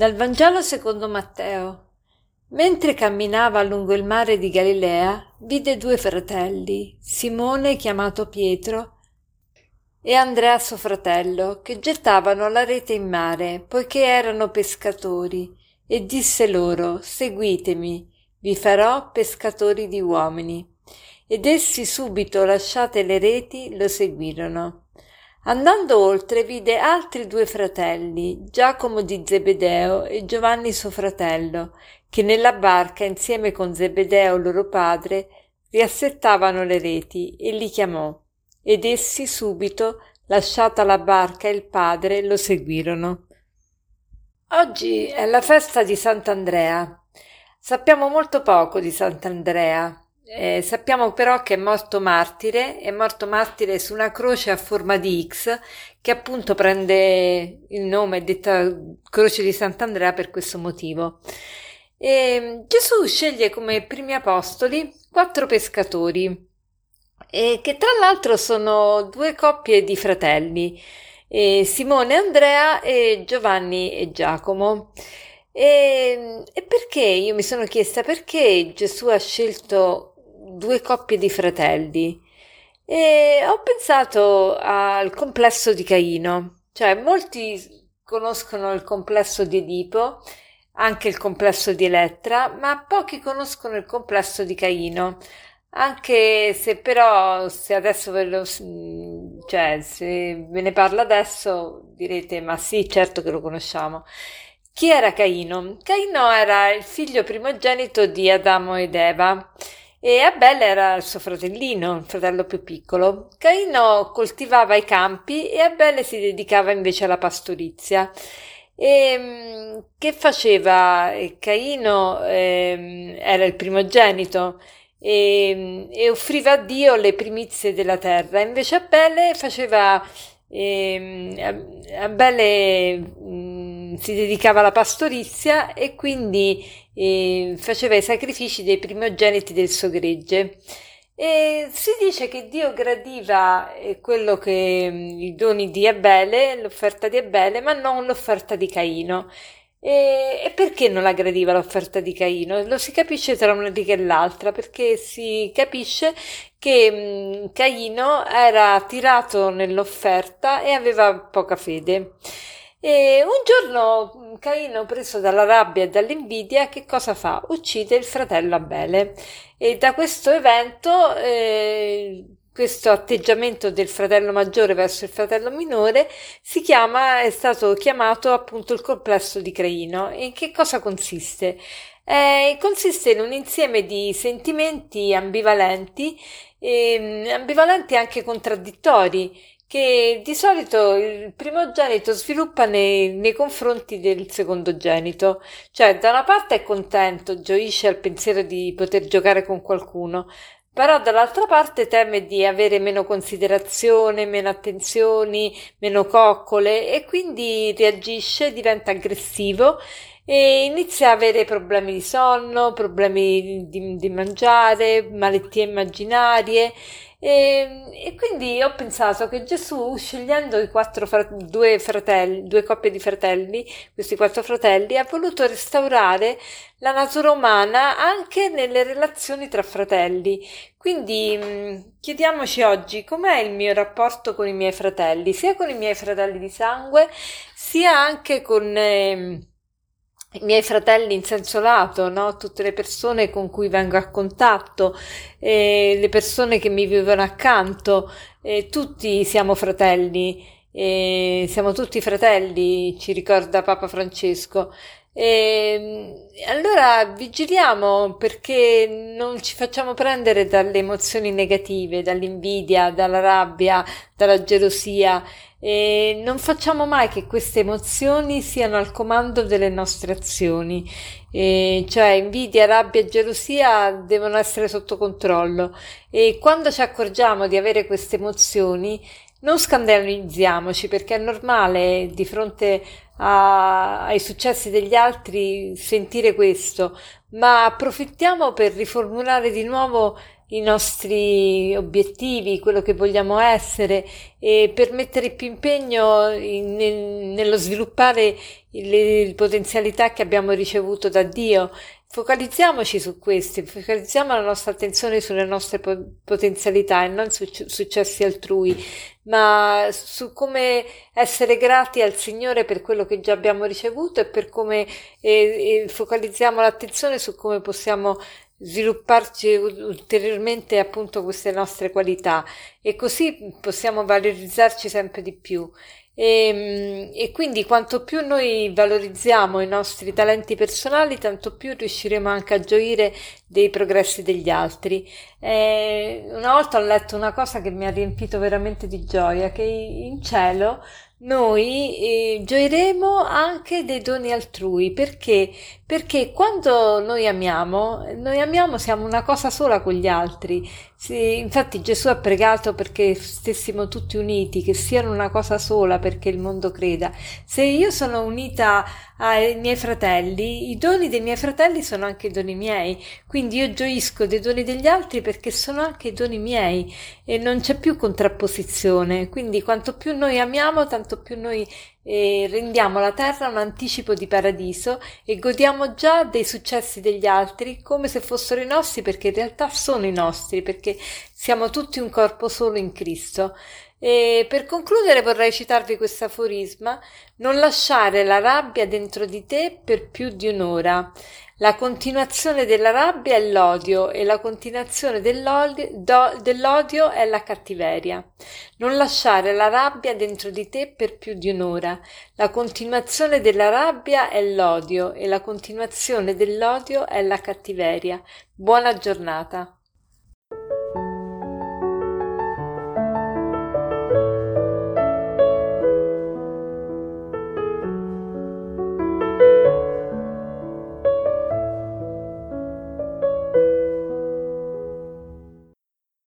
Dal Vangelo secondo Matteo. Mentre camminava lungo il mare di Galilea, vide due fratelli, Simone chiamato Pietro e Andrea suo fratello, che gettavano la rete in mare, poiché erano pescatori, e disse loro Seguitemi, vi farò pescatori di uomini. Ed essi subito lasciate le reti lo seguirono. Andando oltre vide altri due fratelli, Giacomo di Zebedeo e Giovanni suo fratello, che nella barca insieme con Zebedeo loro padre riassettavano le reti e li chiamò. Ed essi subito, lasciata la barca e il padre, lo seguirono. Oggi è la festa di Sant'Andrea. Sappiamo molto poco di Sant'Andrea. Eh, sappiamo però che è morto martire, è morto martire su una croce a forma di X, che appunto prende il nome detta croce di Sant'Andrea per questo motivo. E Gesù sceglie come primi apostoli quattro pescatori, e che tra l'altro sono due coppie di fratelli, Simone e Andrea e Giovanni e Giacomo. E, e perché? Io mi sono chiesta perché Gesù ha scelto due coppie di fratelli e ho pensato al complesso di Caino, cioè molti conoscono il complesso di Edipo, anche il complesso di Elettra, ma pochi conoscono il complesso di Caino. Anche se però se adesso ve lo cioè se ve ne parlo adesso direte ma sì, certo che lo conosciamo. Chi era Caino? Caino era il figlio primogenito di Adamo ed Eva e Abele era il suo fratellino, il fratello più piccolo. Caino coltivava i campi e Abele si dedicava invece alla pastorizia. E, ehm, che faceva? Caino eh, era il primogenito e, e, offriva a Dio le primizie della terra, invece Abele faceva eh, Abele mh, mm, si dedicava alla pastorizia e quindi e faceva i sacrifici dei primogeniti del suo gregge. E si dice che Dio gradiva eh, quello che mm, i doni di Abele, l'offerta di Abele, ma non l'offerta di Caino. E, e, perché non la gradiva l'offerta di Caino? Lo si capisce tra una riga e l'altra, perché si capisce che mh, Caino era tirato nell'offerta e aveva poca fede. E un giorno Caino, preso dalla rabbia e dall'invidia, che cosa fa? Uccide il fratello Abele. E da questo evento, eh, questo atteggiamento del fratello maggiore verso il fratello minore si chiama, è stato chiamato appunto il complesso di Caino. E in che cosa consiste? Eh, consiste in un insieme di sentimenti ambivalenti, eh, ambivalenti anche contraddittori, che di solito il primogenito sviluppa nei, nei, confronti del secondogenito, cioè da una parte è contento, gioisce al pensiero di poter giocare con qualcuno, però dall'altra parte teme di avere meno considerazione, meno attenzioni, meno coccole e quindi reagisce, diventa aggressivo e inizia a avere problemi di sonno, problemi di, di mangiare, malattie immaginarie e, ehm, e, quindi ho pensato che Gesù, scegliendo i quattro fra- due fratelli, due coppie di fratelli, questi quattro fratelli, ha voluto restaurare la natura umana anche nelle relazioni tra fratelli. Quindi mm, chiediamoci oggi com'è il mio rapporto con i miei fratelli, sia con i miei fratelli di sangue, sia anche con... Eh, i miei fratelli in senso lato, no? tutte le persone con cui vengo a contatto, eh, le persone che mi vivono accanto, eh, tutti siamo fratelli, eh, siamo tutti fratelli, ci ricorda Papa Francesco. E allora vigiliamo perché non ci facciamo prendere dalle emozioni negative, dall'invidia, dalla rabbia, dalla gelosia. E non facciamo mai che queste emozioni siano al comando delle nostre azioni, e cioè invidia, rabbia e gelosia devono essere sotto controllo. E quando ci accorgiamo di avere queste emozioni non scandalizziamoci perché è normale di fronte a, ai successi degli altri sentire questo, ma approfittiamo per riformulare di nuovo i nostri obiettivi, quello che vogliamo essere e per mettere più impegno in, in, nello sviluppare le potenzialità che abbiamo ricevuto da Dio. Focalizziamoci su queste, focalizziamo la nostra attenzione sulle nostre potenzialità e non su successi altrui, ma su come essere grati al Signore per quello che già abbiamo ricevuto e per come e, e focalizziamo l'attenzione su come possiamo svilupparci ulteriormente appunto queste nostre qualità e così possiamo valorizzarci sempre di più. E, ehm, e, quindi quanto più noi valorizziamo i nostri talenti personali, tanto più riusciremo anche a gioire dei progressi degli altri. E una volta ho letto una cosa che mi ha riempito veramente di gioia, che in cielo noi eh, gioiremo anche dei doni altrui perché? Perché quando noi amiamo, noi amiamo, siamo una cosa sola con gli altri. Sì, infatti Gesù ha pregato perché stessimo tutti uniti, che siano una cosa sola perché il mondo creda. Se io sono unita ai miei fratelli, i doni dei miei fratelli sono anche i doni miei. Quindi io gioisco dei doni degli altri perché sono anche i doni miei e non c'è più contrapposizione. Quindi quanto più noi amiamo, tanto più noi eh, rendiamo la terra un anticipo di paradiso e godiamo già dei successi degli altri come se fossero i nostri perché in realtà sono i nostri perché siamo tutti un corpo solo in Cristo. E per concludere vorrei citarvi questo aforisma: non lasciare la rabbia dentro di te per più di un'ora. La continuazione della rabbia è l'odio e la continuazione dell'odio, è la cattiveria. Non lasciare la rabbia dentro di te per più di un'ora. La continuazione della rabbia è l'odio e la continuazione dell'odio è la cattiveria. Buona giornata.